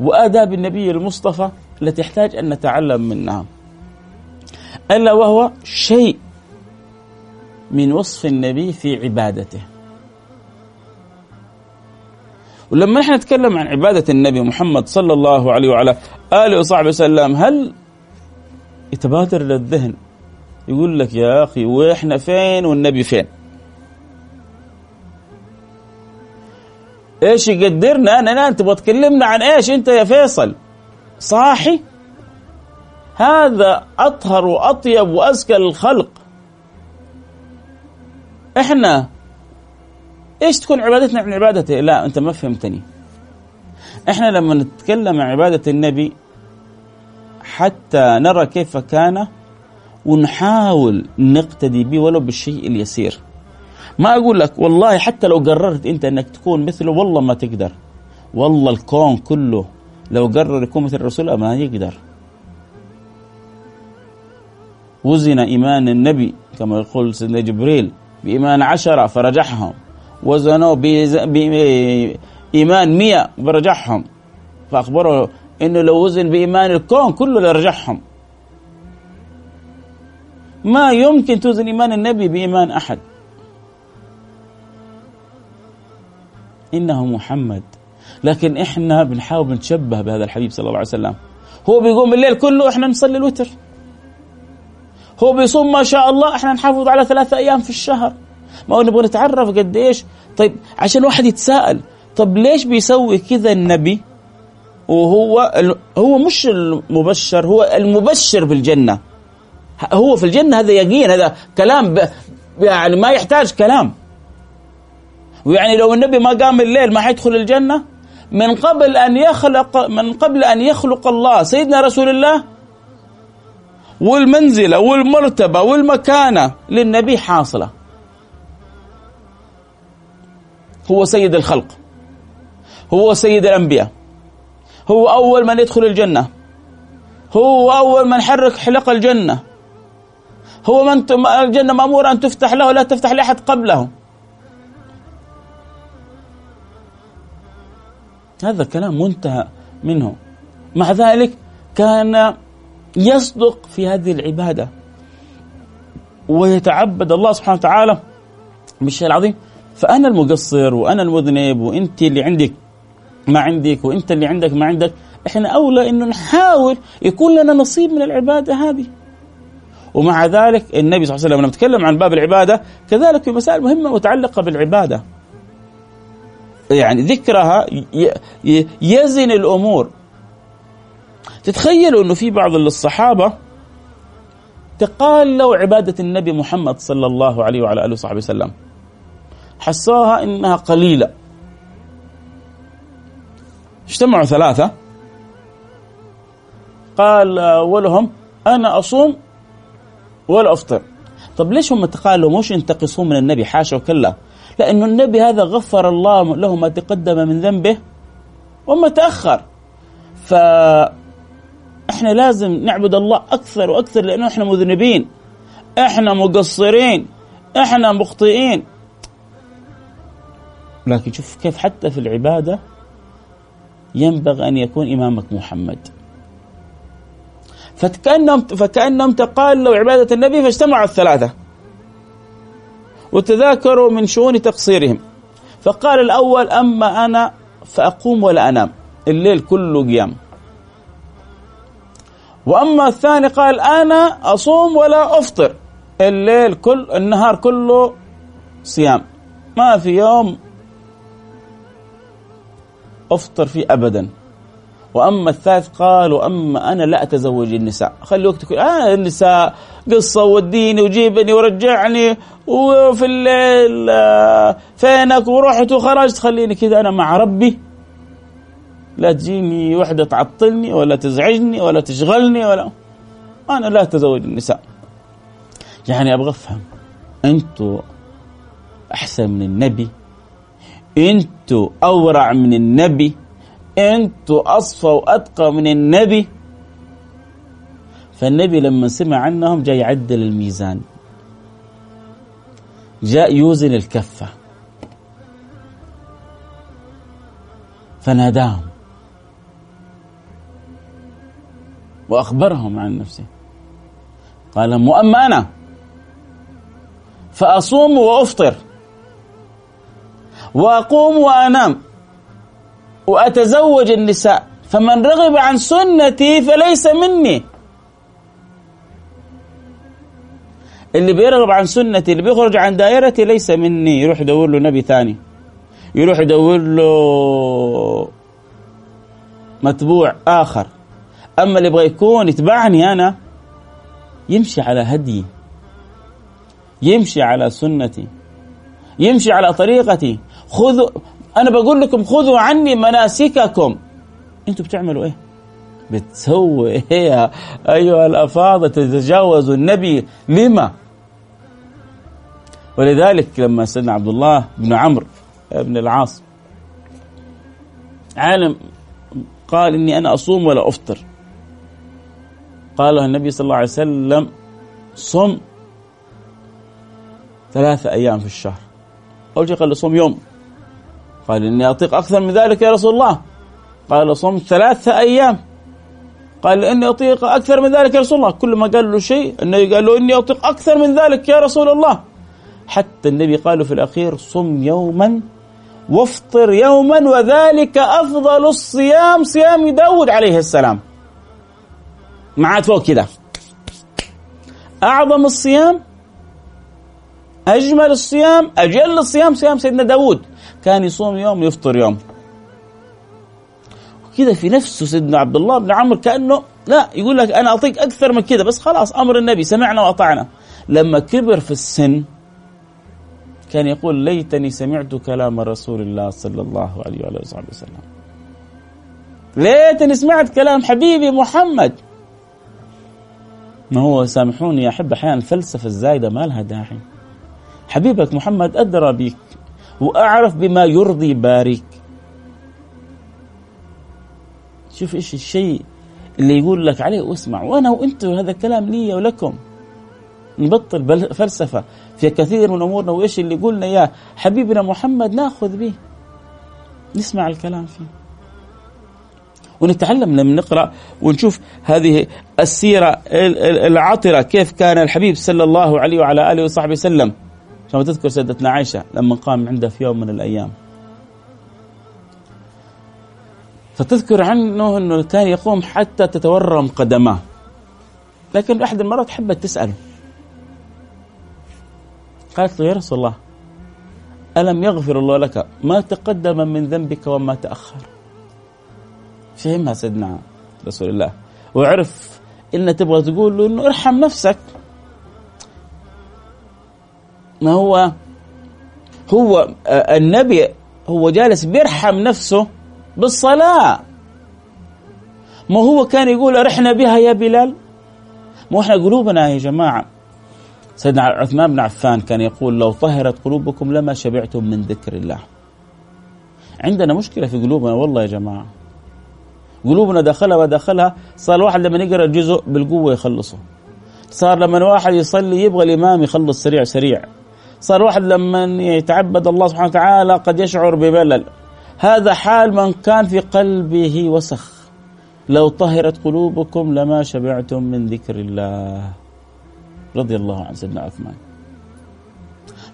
[SPEAKER 2] وآداب النبي المصطفى التي يحتاج أن نتعلم منها. ألا وهو شيء من وصف النبي في عبادته. ولما نحن نتكلم عن عبادة النبي محمد صلى الله عليه وعلى آله وصحبه وسلم هل يتبادر للذهن يقول لك يا أخي وإحنا فين والنبي فين؟ إيش يقدرنا؟ أنا لا أنت تبغى تكلمنا عن إيش أنت يا فيصل؟ صاحي؟ هذا أطهر وأطيب وأزكى للخلق إحنا إيش تكون عبادتنا من عبادته؟ لا أنت ما فهمتني. إحنا لما نتكلم عن عبادة النبي حتى نرى كيف كان ونحاول نقتدي به ولو بالشيء اليسير. ما أقول لك والله حتى لو قررت أنت إنك تكون مثله والله ما تقدر. والله الكون كله لو قرر يكون مثل الرسول ما يقدر. وزن إيمان النبي كما يقول سيدنا جبريل بإيمان عشرة فرجحهم وزنوا بإيمان مئة برجحهم فأخبره إنه لو وزن بإيمان الكون كله لرجحهم ما يمكن توزن إيمان النبي بإيمان أحد. إنه محمد. لكن إحنا بنحاول نتشبه بهذا الحبيب صلى الله عليه وسلم. هو بيقوم الليل كله إحنا نصلي الوتر. هو بيصوم ما شاء الله إحنا نحافظ على ثلاثة أيام في الشهر. ما هو نبغى نتعرف قد إيش طيب عشان واحد يتساءل طب ليش بيسوي كذا النبي؟ وهو هو مش المبشر هو المبشر بالجنة. هو في الجنة هذا يقين هذا كلام يعني ما يحتاج كلام. ويعني لو النبي ما قام الليل ما حيدخل الجنة؟ من قبل أن يخلق من قبل أن يخلق الله سيدنا رسول الله والمنزلة والمرتبة والمكانة للنبي حاصلة. هو سيد الخلق. هو سيد الأنبياء. هو أول من يدخل الجنة. هو أول من حرك حلق الجنة. هو من الجنة مأمور أن تفتح له لا تفتح لأحد قبله. هذا كلام منتهى منه. مع ذلك كان يصدق في هذه العبادة. ويتعبد الله سبحانه وتعالى بالشيء العظيم. فأنا المقصر وأنا المذنب وأنت اللي عندك ما عندك وأنت اللي عندك ما عندك. إحنا أولى أنه نحاول يكون لنا نصيب من العبادة هذه. ومع ذلك النبي صلى الله عليه وسلم لما نتكلم عن باب العبادة كذلك في مسائل مهمة متعلقة بالعبادة. يعني ذكرها يزن الأمور. تتخيلوا إنه في بعض الصحابة تقالوا عبادة النبي محمد صلى الله عليه وعلى آله وصحبه وسلم. حسوها إنها قليلة. اجتمعوا ثلاثة. قال اولهم أنا أصوم ولا أفطر. طب ليش هم تقالوا مش ينتقصون من النبي حاشا وكلا؟ لأن النبي هذا غفر الله له ما تقدم من ذنبه وما تأخر. ف إحنا لازم نعبد الله أكثر وأكثر لأنه إحنا مذنبين. إحنا مقصرين. إحنا مخطئين. لكن شوف كيف حتى في العبادة ينبغي أن يكون إمامك محمد. فكأنهم فكأنهم تقالوا عبادة النبي فاجتمعوا الثلاثة. وتذاكروا من شؤون تقصيرهم. فقال الأول أما أنا فأقوم ولا أنام. الليل كله قيام. وأما الثاني قال أنا أصوم ولا أفطر. الليل كل النهار كله صيام. ما في يوم أفطر فيه أبدا. وأما الثالث قال واما أنا لا أتزوج النساء. خلي وقتك. آه النساء قصة وديني وجيبني ورجعني وفي الليل آه، فينك ورحت وخرجت. خليني كذا أنا مع ربي. لا تجيني وحدة تعطلني ولا تزعجني ولا تشغلني ولا. أنا لا أتزوج النساء. يعني أبغى أفهم. أنتوا أحسن من النبي؟ أنتوا أورع من النبي؟ أنتوا أصفى وأتقى من النبي. فالنبي لما سمع عنهم جاء يعدل الميزان جاء يوزن الكفة. فناداهم. وأخبرهم عن نفسه. قال وأما أنا. فأصوم وأفطر. وأقوم وأنام. وأتزوج النساء فمن رغب عن سنتي فليس مني. اللي بيرغب عن سنتي اللي بيخرج عن دائرتي ليس مني يروح يدور له نبي ثاني. يروح يدور له متبوع آخر. أما اللي يبغى يكون يتبعني أنا يمشي على هدي يمشي على سنتي. يمشي على طريقتي. خذوا أنا بقول لكم خذوا عني مناسككم. أنتوا بتعملوا إيه؟ بتسووا إيه أيها الافاضل تتجاوزوا النبي. لما؟ ولذلك لما سيدنا عبد الله بن عمرو بن العاص عالم قال إني أنا أصوم ولا أفطر. قال النبي صلى الله عليه وسلم صم ثلاثة أيام في الشهر. أول شيء قال صوم يوم. قال إني أطيق أكثر من ذلك يا رسول الله. قال صمت ثلاثة أيام. قال إني أطيق أكثر من ذلك يا رسول الله. كل ما قال له شيء النبي قال له إني أطيق أكثر من ذلك يا رسول الله. حتى النبي قال في الأخير صم يوما وافطر يوما وذلك أفضل الصيام صيام داود عليه السلام. ما عاد فوق كده أعظم الصيام أجمل الصيام أجل الصيام صيام سيدنا داود. كان يصوم يوم يفطر يوم. كذا في نفسه سيدنا عبد الله بن عمرو كأنه لا يقول لك أنا أعطيك أكثر من كذا بس خلاص أمر النبي سمعنا وأطعنا. لما كبر في السن كان يقول ليتني سمعت كلام رسول الله صلى الله عليه وعلى اله وسلم. ليتني سمعت كلام حبيبي محمد. ما هو سامحوني يا أحب أحيانا الفلسفة الزايدة ما لها داعي. حبيبك محمد أدرى بك. وأعرف بما يرضي باريك. شوف إيش الشيء اللي يقول لك عليه واسمع وأنا وأنت هذا الكلام لي ولكم. نبطل فلسفة في كثير من أمورنا وإيش اللي قلنا يا حبيبنا محمد ناخذ به. نسمع الكلام فيه. ونتعلم لما نقرأ ونشوف هذه السيرة العطره كيف كان الحبيب صلى الله عليه وعلى آله وصحبه وسلم. كما تذكر سيدتنا عائشة لما قام عندها في يوم من الأيام؟ فتذكر عنه أنه كان يقوم حتى تتورم قدماه. لكن أحد المرات حبت تسأله قالت له يا رسول الله ألم يغفر الله لك ما تقدم من ذنبك وما تأخر؟ فهمها سيدنا رسول الله. وعرف إن تبغى تقول له إنه ارحم نفسك. ما هو؟ هو آه، النبي هو جالس بيرحم نفسه بالصلاة. ما هو كان يقول أرحنا بها يا بلال؟ مو إحنا قلوبنا يا جماعة. سيدنا عثمان بن عفان كان يقول لو طهرت قلوبكم لما شبعتم من ذكر الله. عندنا مشكلة في قلوبنا والله يا جماعة. قلوبنا داخلها وداخلها صار الواحد لما يقرأ الجزء بالقوة يخلصه. صار لما واحد يصلي يبغى الإمام يخلص سريع سريع. صار واحد لما يتعبد الله سبحانه وتعالى قد يشعر بملل هذا حال من كان في قلبه وسخ. لو طهرت قلوبكم لما شبعتم من ذكر الله. رضي الله عن سيدنا عثمان.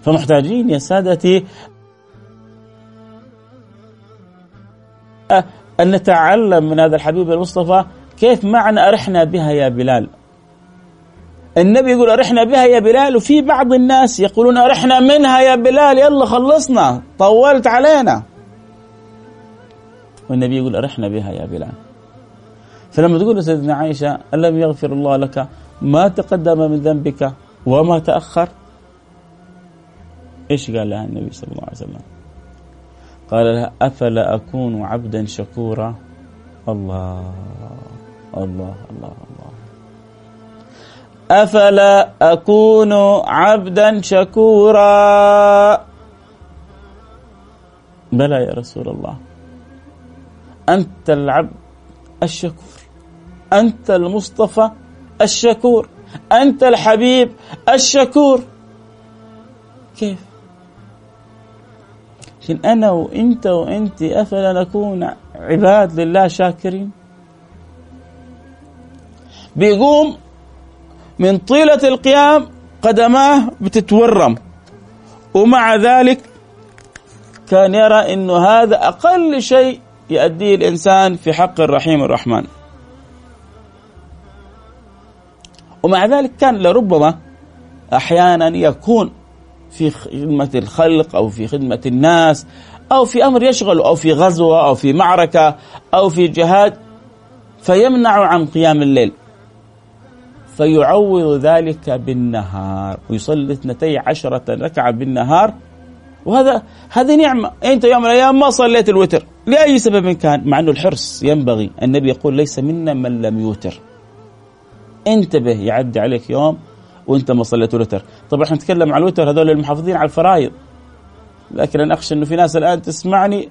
[SPEAKER 2] فمحتاجين يا سادتي أن نتعلم من هذا الحبيب المصطفى كيف معنى أرحنا بها يا بلال. النبي يقول أرحنا بها يا بلال وفي بعض الناس يقولون أرحنا منها يا بلال يلا خلصنا طولت علينا. والنبي يقول أرحنا بها يا بلال. فلما تقول لسيدنا عائشة ألم يغفر الله لك ما تقدم من ذنبك وما تأخر؟ إيش قال لها النبي صلى الله عليه وسلم؟ قال لها أفلا أكون عبدا شكورا؟ الله الله الله الله. أفلا أكون عبدا شكورا؟ بلى يا رسول الله. أنت العبد الشكور. أنت المصطفى الشكور. أنت الحبيب الشكور. كيف؟ لكن أنا وإنت وإنت أفلا نكون عباد لله شاكرين؟ بيقوم من طيلة القيام قدماه بتتورم ومع ذلك كان يرى انه هذا أقل شيء يؤديه الإنسان في حق الرحيم الرحمن. ومع ذلك كان لربما أحيانا يكون في خدمة الخلق أو في خدمة الناس أو في أمر يشغل أو في غزوة أو في معركة أو في جهاد فيمنع عن قيام الليل فيعوض ذلك بالنهار ويصلي اثنتي عشرة ركعة بالنهار. وهذا هذه نعمة. أنت يوم من الأيام ما صليت الوتر. لأي سبب كان؟ مع أنه الحرص ينبغي. النبي يقول ليس منا من لم يوتر. انتبه يعدي عليك يوم وأنت ما صليت الوتر. طبعا إحنا نتكلم عن الوتر هذول المحافظين على الفرائض. لكن أنا أخشى إنه في ناس الآن تسمعني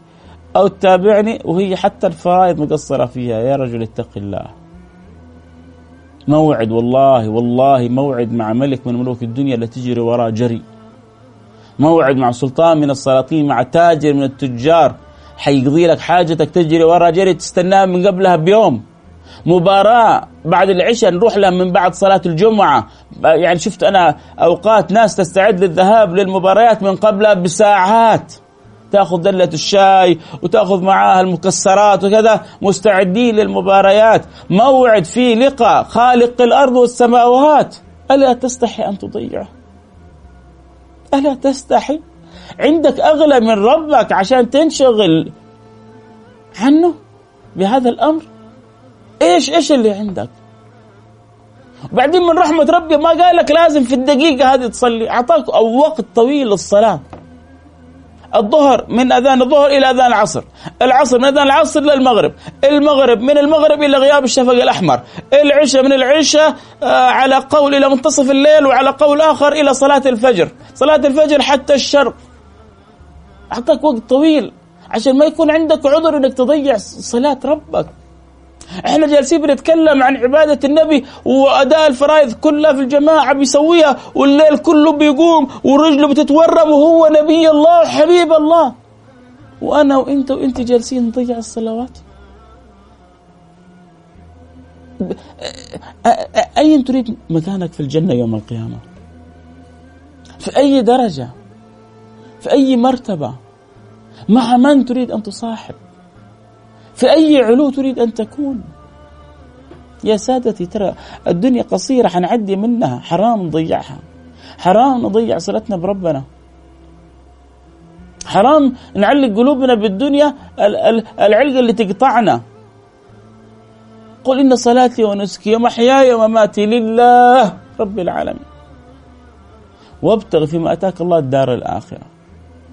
[SPEAKER 2] أو تتابعني وهي حتى الفرائض مقصرة فيها. يا رجل اتق الله. موعد والله والله موعد مع ملك من ملوك الدنيا لا تجري وراه جري. موعد مع سلطان من السلاطين مع تاجر من التجار. حيقضي لك حاجتك تجري وراه جري تستناه من قبلها بيوم. مباراة بعد العشاء نروح لها من بعد صلاة الجمعة. يعني شفت أنا أوقات ناس تستعد للذهاب للمباريات من قبلها بساعات. تاخذ دلة الشاي وتاخذ معاها المكسرات وكذا مستعدين للمباريات. موعد فيه لقاء خالق الأرض والسماوات. ألا تستحي أن تضيعه؟ ألا تستحي؟ عندك أغلى من ربك عشان تنشغل عنه بهذا الأمر؟ إيش إيش اللي عندك؟ بعدين من رحمة ربي ما قال لك لازم في الدقيقة هذه تصلي. أعطاك أو وقت طويل للصلاة الظهر من أذان الظهر إلى أذان العصر، العصر من أذان العصر للمغرب، المغرب من المغرب إلى غياب الشفق الأحمر، العشاء من العشاء آه، على قول إلى منتصف الليل وعلى قول آخر إلى صلاة الفجر، صلاة الفجر حتى الشرق. أعطاك وقت طويل. عشان ما يكون عندك عذر إنك تضيع صلاة ربك. إحنا جالسين بنتكلم عن عبادة النبي وأداء الفرائض كلها في الجماعة بيسويها والليل كله بيقوم ورجله بتتورم وهو نبي الله حبيب الله. وأنا وأنت وأنت جالسين نضيع الصلوات. أين تريد مكانك في الجنة يوم القيامة؟ في أي درجة؟ في أي مرتبة؟ مع من تريد أن تصاحب؟ في أي علو تريد أن تكون؟ يا سادتي ترى الدنيا قصيرة حنعدي منها. حرام نضيعها. حرام نضيع صلتنا بربنا. حرام نعلق قلوبنا بالدنيا العلقة اللي تقطعنا. قل إن صلاتي ونسكي ومحياي ومماتي لله رب العالمين. وابتغ فيما أتاك الله الدار الآخرة.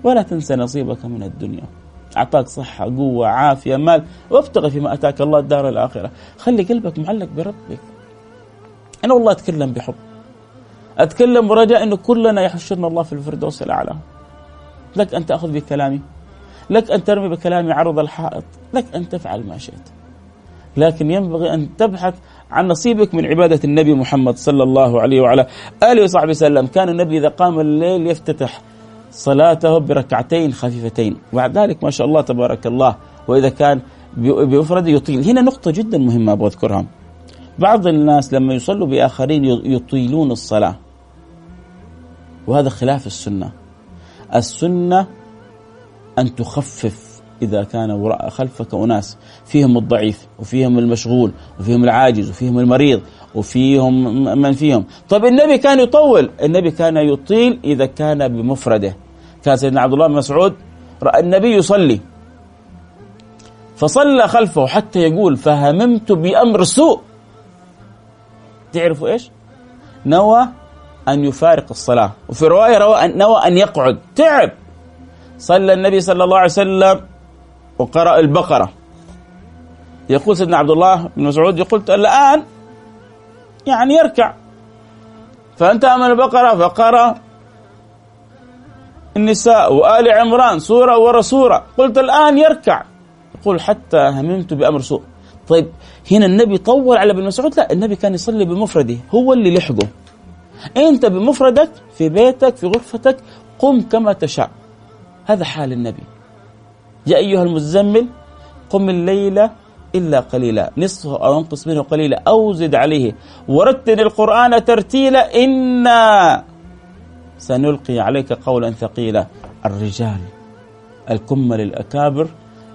[SPEAKER 2] ولا تنسى نصيبك من الدنيا. أعطاك صحة قوة عافية مال. وابتغي فيما أتاك الله الدار الآخرة. خلي قلبك معلق بربك. أنا والله أتكلم بحب. أتكلم برجاء أنه كلنا يحشرنا الله في الفردوس الأعلى. لك أن تأخذ بكلامي. لك أن ترمي بكلامي عرض الحائط. لك أن تفعل ما شئت. لكن ينبغي أن تبحث عن نصيبك من عبادة النبي محمد صلى الله عليه وعلى آله وصحبه وسلم. كان النبي إذا قام الليل يفتتح صلاته بركعتين خفيفتين. وبعد ذلك ما شاء الله تبارك الله وإذا كان بمفرد يطيل. هنا نقطة جدا مهمة أبغى أذكرها. بعض الناس لما يصلوا بآخرين يطيلون الصلاة. وهذا خلاف السنة. السنة أن تخفف إذا كان خلفك أناس. فيهم الضعيف وفيهم المشغول وفيهم العاجز وفيهم المريض وفيهم من فيهم. طب النبي كان يطول. النبي كان يطيل إذا كان بمفرده. كان سيدنا عبد الله بن مسعود رأى النبي يصلي. فصلى خلفه حتى يقول فهممت بأمر سوء. تعرفوا إيش؟ نوى أن يفارق الصلاة. وفي رواية روى أن نوى أن يقعد. تعب. صلى النبي صلى الله عليه وسلم وقرأ البقرة. يقول سيدنا عبد الله بن مسعود يقول الآن يعني يركع. فأنتهى من البقرة فقرأ النساء وآل عمران سورة ورا سورة قلت الآن يركع. يقول حتى هممت بأمر سوء. طيب هنا النبي طول على ابن مسعود؟ لا النبي كان يصلي بمفرده. هو اللي لحقه. أنت بمفردك في بيتك في غرفتك قم كما تشاء. هذا حال النبي. يا أيها المزمل قم الليل إلا قليلا. نصفه أو انقص منه قليلا. أو زد عليه. ورتل القرآن ترتيلا. إنا سنلقي عليك قولا ثقيلا. الرجال الكمل الأكابر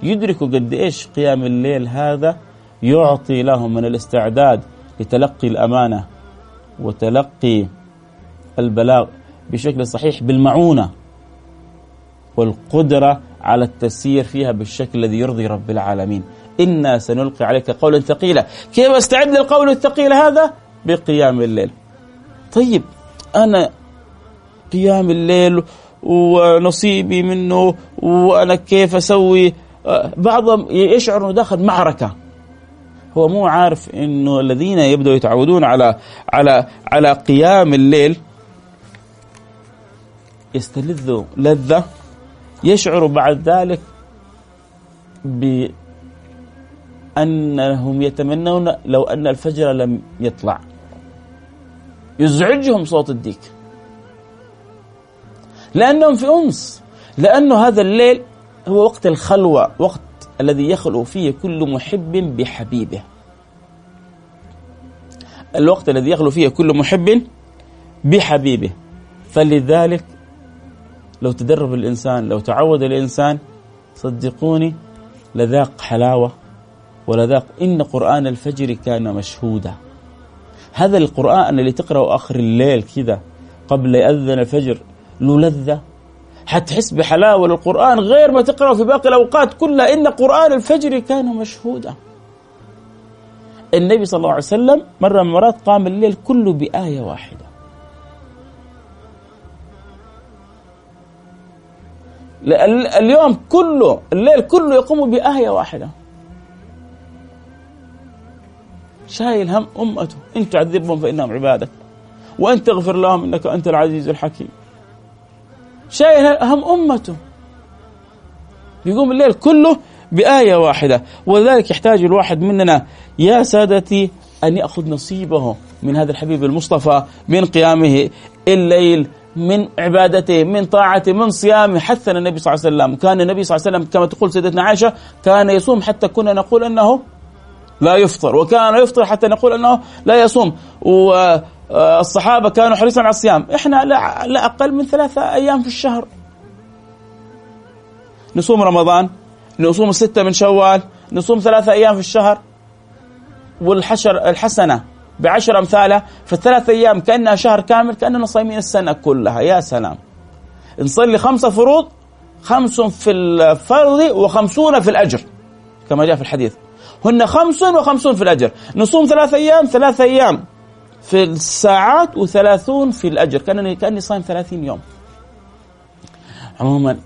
[SPEAKER 2] يدركوا قد إيش قيام الليل هذا يعطي لهم من الاستعداد لتلقي الأمانة وتلقي البلاغ بشكل صحيح بالمعونة والقدرة على التسيير فيها بالشكل الذي يرضي رب العالمين. إنا سنلقي عليك قولا ثقيلا. كيف أستعد للقول الثقيل هذا؟ بقيام الليل. طيب أنا قيام الليل ونصيبي منه وأنا كيف أسوي؟ بعضهم يشعر أنه داخل معركة. هو مو عارف إنه الذين يبدأوا يتعودون على على على قيام الليل يستلذوا لذة يشعر بعد ذلك بأنهم يتمنون لو أن الفجر لم يطلع. يزعجهم صوت الديك. لأنهم في أنس لأنه هذا الليل هو وقت الخلوة وقت الذي يخلو فيه كل محب بحبيبه. الوقت الذي يخلو فيه كل محب بحبيبه. فلذلك لو تدرب الإنسان لو تعود الإنسان صدقوني لذاق حلاوة ولذاق إن قرآن الفجر كان مشهودا. هذا القرآن اللي تقرأه آخر الليل كذا قبل يأذن الفجر له لذة حتحس بحلاوة للقرآن غير ما تقرأه في باقي الأوقات كلها. إن قرآن الفجر كان مشهودا. النبي صلى الله عليه وسلم مرة من المرات قام الليل كله بآية واحدة. اليوم كله الليل كله يقوم بآية واحدة. شايل هم أمته. إن تعذبهم فإنهم عبادك. وأن تغفر لهم إنك أنت العزيز الحكيم. شايل هم أمته. يقوم الليل كله بآية واحدة ولذلك يحتاج الواحد مننا يا سادتي أن يأخذ نصيبه من هذا الحبيب المصطفى من قيامه الليل من عبادته من طاعته من صيامه. حثنا النبي صلى الله عليه وسلم. كان النبي صلى الله عليه وسلم كما تقول سيدتنا عائشة كان يصوم حتى كنا نقول أنه لا يفطر وكان يفطر حتى نقول أنه لا يصوم. والصحابة كانوا حريصا على الصيام. إحنا لا, لا أقل من ثلاثة أيام في الشهر. نصوم رمضان نصوم الستة من شوال نصوم ثلاثة أيام في الشهر. والحشر الحسنة بعشر أمثالها في الثلاث أيام كأنها شهر كامل كأننا صايمين السنة كلها. يا سلام. نصلي خمسة فروض خمس في الفرض وخمسون في الأجر كما جاء في الحديث. هن خمس وخمسون في الأجر. نصوم ثلاث أيام ثلاث أيام. في الساعات وثلاثون في الأجر. كأنني كأني صايم ثلاثين يوم. عموما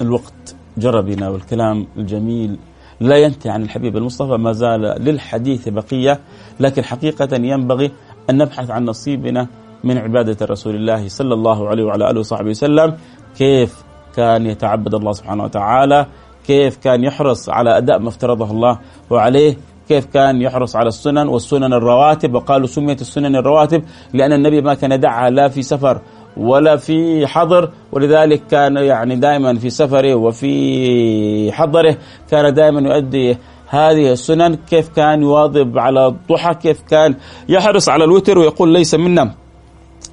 [SPEAKER 2] الوقت جرى بنا والكلام الجميل لا ينتهي عن الحبيب المصطفى ما زال للحديث بقية لكن حقيقة ينبغي أن نبحث عن نصيبنا من عبادة رسول الله صلى الله عليه وعلى آله وصحبه وسلم. كيف كان يتعبد الله سبحانه وتعالى؟ كيف كان يحرص على أداء ما افترضه الله؟ وعليه كيف كان يحرص على السنن والسنن الرواتب وقالوا سميت السنن الرواتب لأن النبي ما كان يدعها لا في سفر ولا في حضر ولذلك كان يعني دائما في سفره وفي حضره كان دائما يؤدي هذه السنن. كيف كان يواظب على الضحى؟ كيف كان يحرص على الوتر ويقول ليس منا؟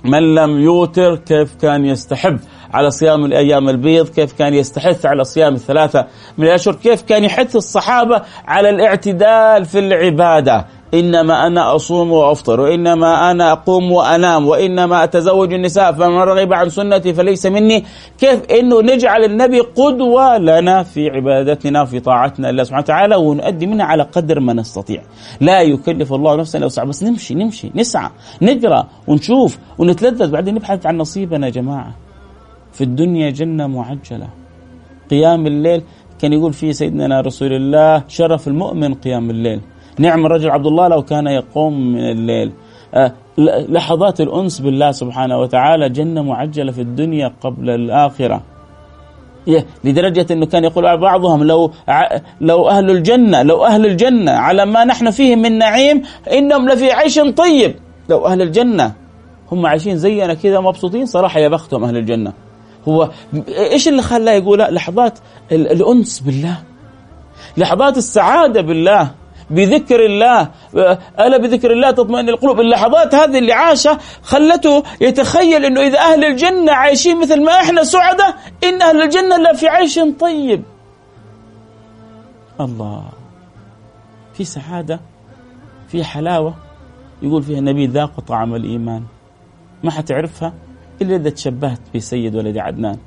[SPEAKER 2] من لم يوتر كيف كان يستحب على صيام الأيام البيض كيف كان يستحث على صيام الثلاثة من الأشهر كيف كان يحث الصحابة على الاعتدال في العبادة. إنما أنا أصوم وأفطر وإنما أنا أقوم وأنام وإنما أتزوج النساء فمن رغب عن سنتي فليس مني. كيف؟ أنه نجعل النبي قدوة لنا في عبادتنا في طاعتنا لله سبحانه وتعالى ونؤدي منها على قدر ما نستطيع. لا يكلف الله نفسا إلا بس نمشي نمشي نسعى نقرأ ونشوف ونتلذذ. بعدين نبحث عن نصيبنا يا جماعة. في الدنيا جنة معجلة. قيام الليل كان يقول فيه سيدنا رسول الله شرف المؤمن قيام الليل. نعم الرجل عبد الله لو كان يقوم من الليل. آه، لحظات الأنس بالله سبحانه وتعالى جنة معجلة في الدنيا قبل الآخرة. لدرجة أنه كان يقول بعضهم لو لو أهل الجنة لو أهل الجنة على ما نحن فيه من نعيم إنهم لفي عيش طيب. لو أهل الجنة هم عايشين زينا كذا مبسوطين صراحة يا بختهم أهل الجنة. هو إيش اللي خلاه يقول؟ لحظات الأنس بالله. لحظات السعادة بالله. بذكر الله ألا بذكر الله تطمئن القلوب. اللحظات هذه اللي عاشها خلته يتخيل أنه إذا أهل الجنة عايشين مثل ما إحنا سعداء إن أهل الجنة لا في عيش طيب. الله. في سعادة في حلاوة. يقول فيها النبي ذاق طعم الإيمان. ما حتعرفها إلا إذا تشبهت بسيد ولد عدنان.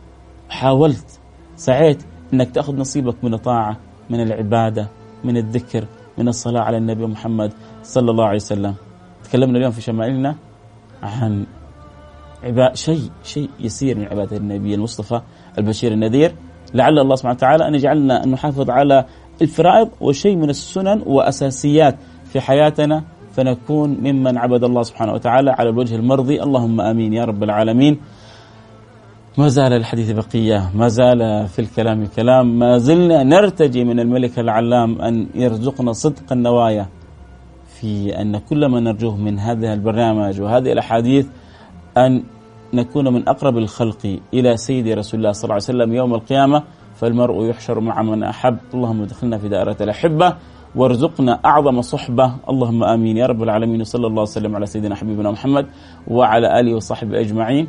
[SPEAKER 2] حاولت سعيت أنك تأخذ نصيبك من الطاعة من العبادة من الذكر. من الصلاة على النبي محمد صلى الله عليه وسلم. تكلمنا اليوم في شمائلنا عن شيء شيء يسير من عبادة النبي المصطفى البشير النذير. لعل الله سبحانه وتعالى أن يجعلنا أن نحافظ على الفرائض وشيء من السنن وأساسيات في حياتنا فنكون ممن عبد الله سبحانه وتعالى على الوجه المرضي. اللهم آمين يا رب العالمين. ما زال الحديث بقية ما زال في الكلام كلام ما زلنا نرتجي من الملك العلام أن يرزقنا صدق النوايا في أن كل ما نرجوه من هذا البرنامج وهذه الأحاديث أن نكون من أقرب الخلق إلى سيد رسول الله صلى الله عليه وسلم يوم القيامة فالمرء يحشر مع من أحب. اللهم ادخلنا في دائرة الأحبة وارزقنا أعظم صحبة. اللهم آمين. يا رب العالمين. وصلى الله وسلم على سيدنا حبيبنا محمد وعلى آله وصحبه أجمعين.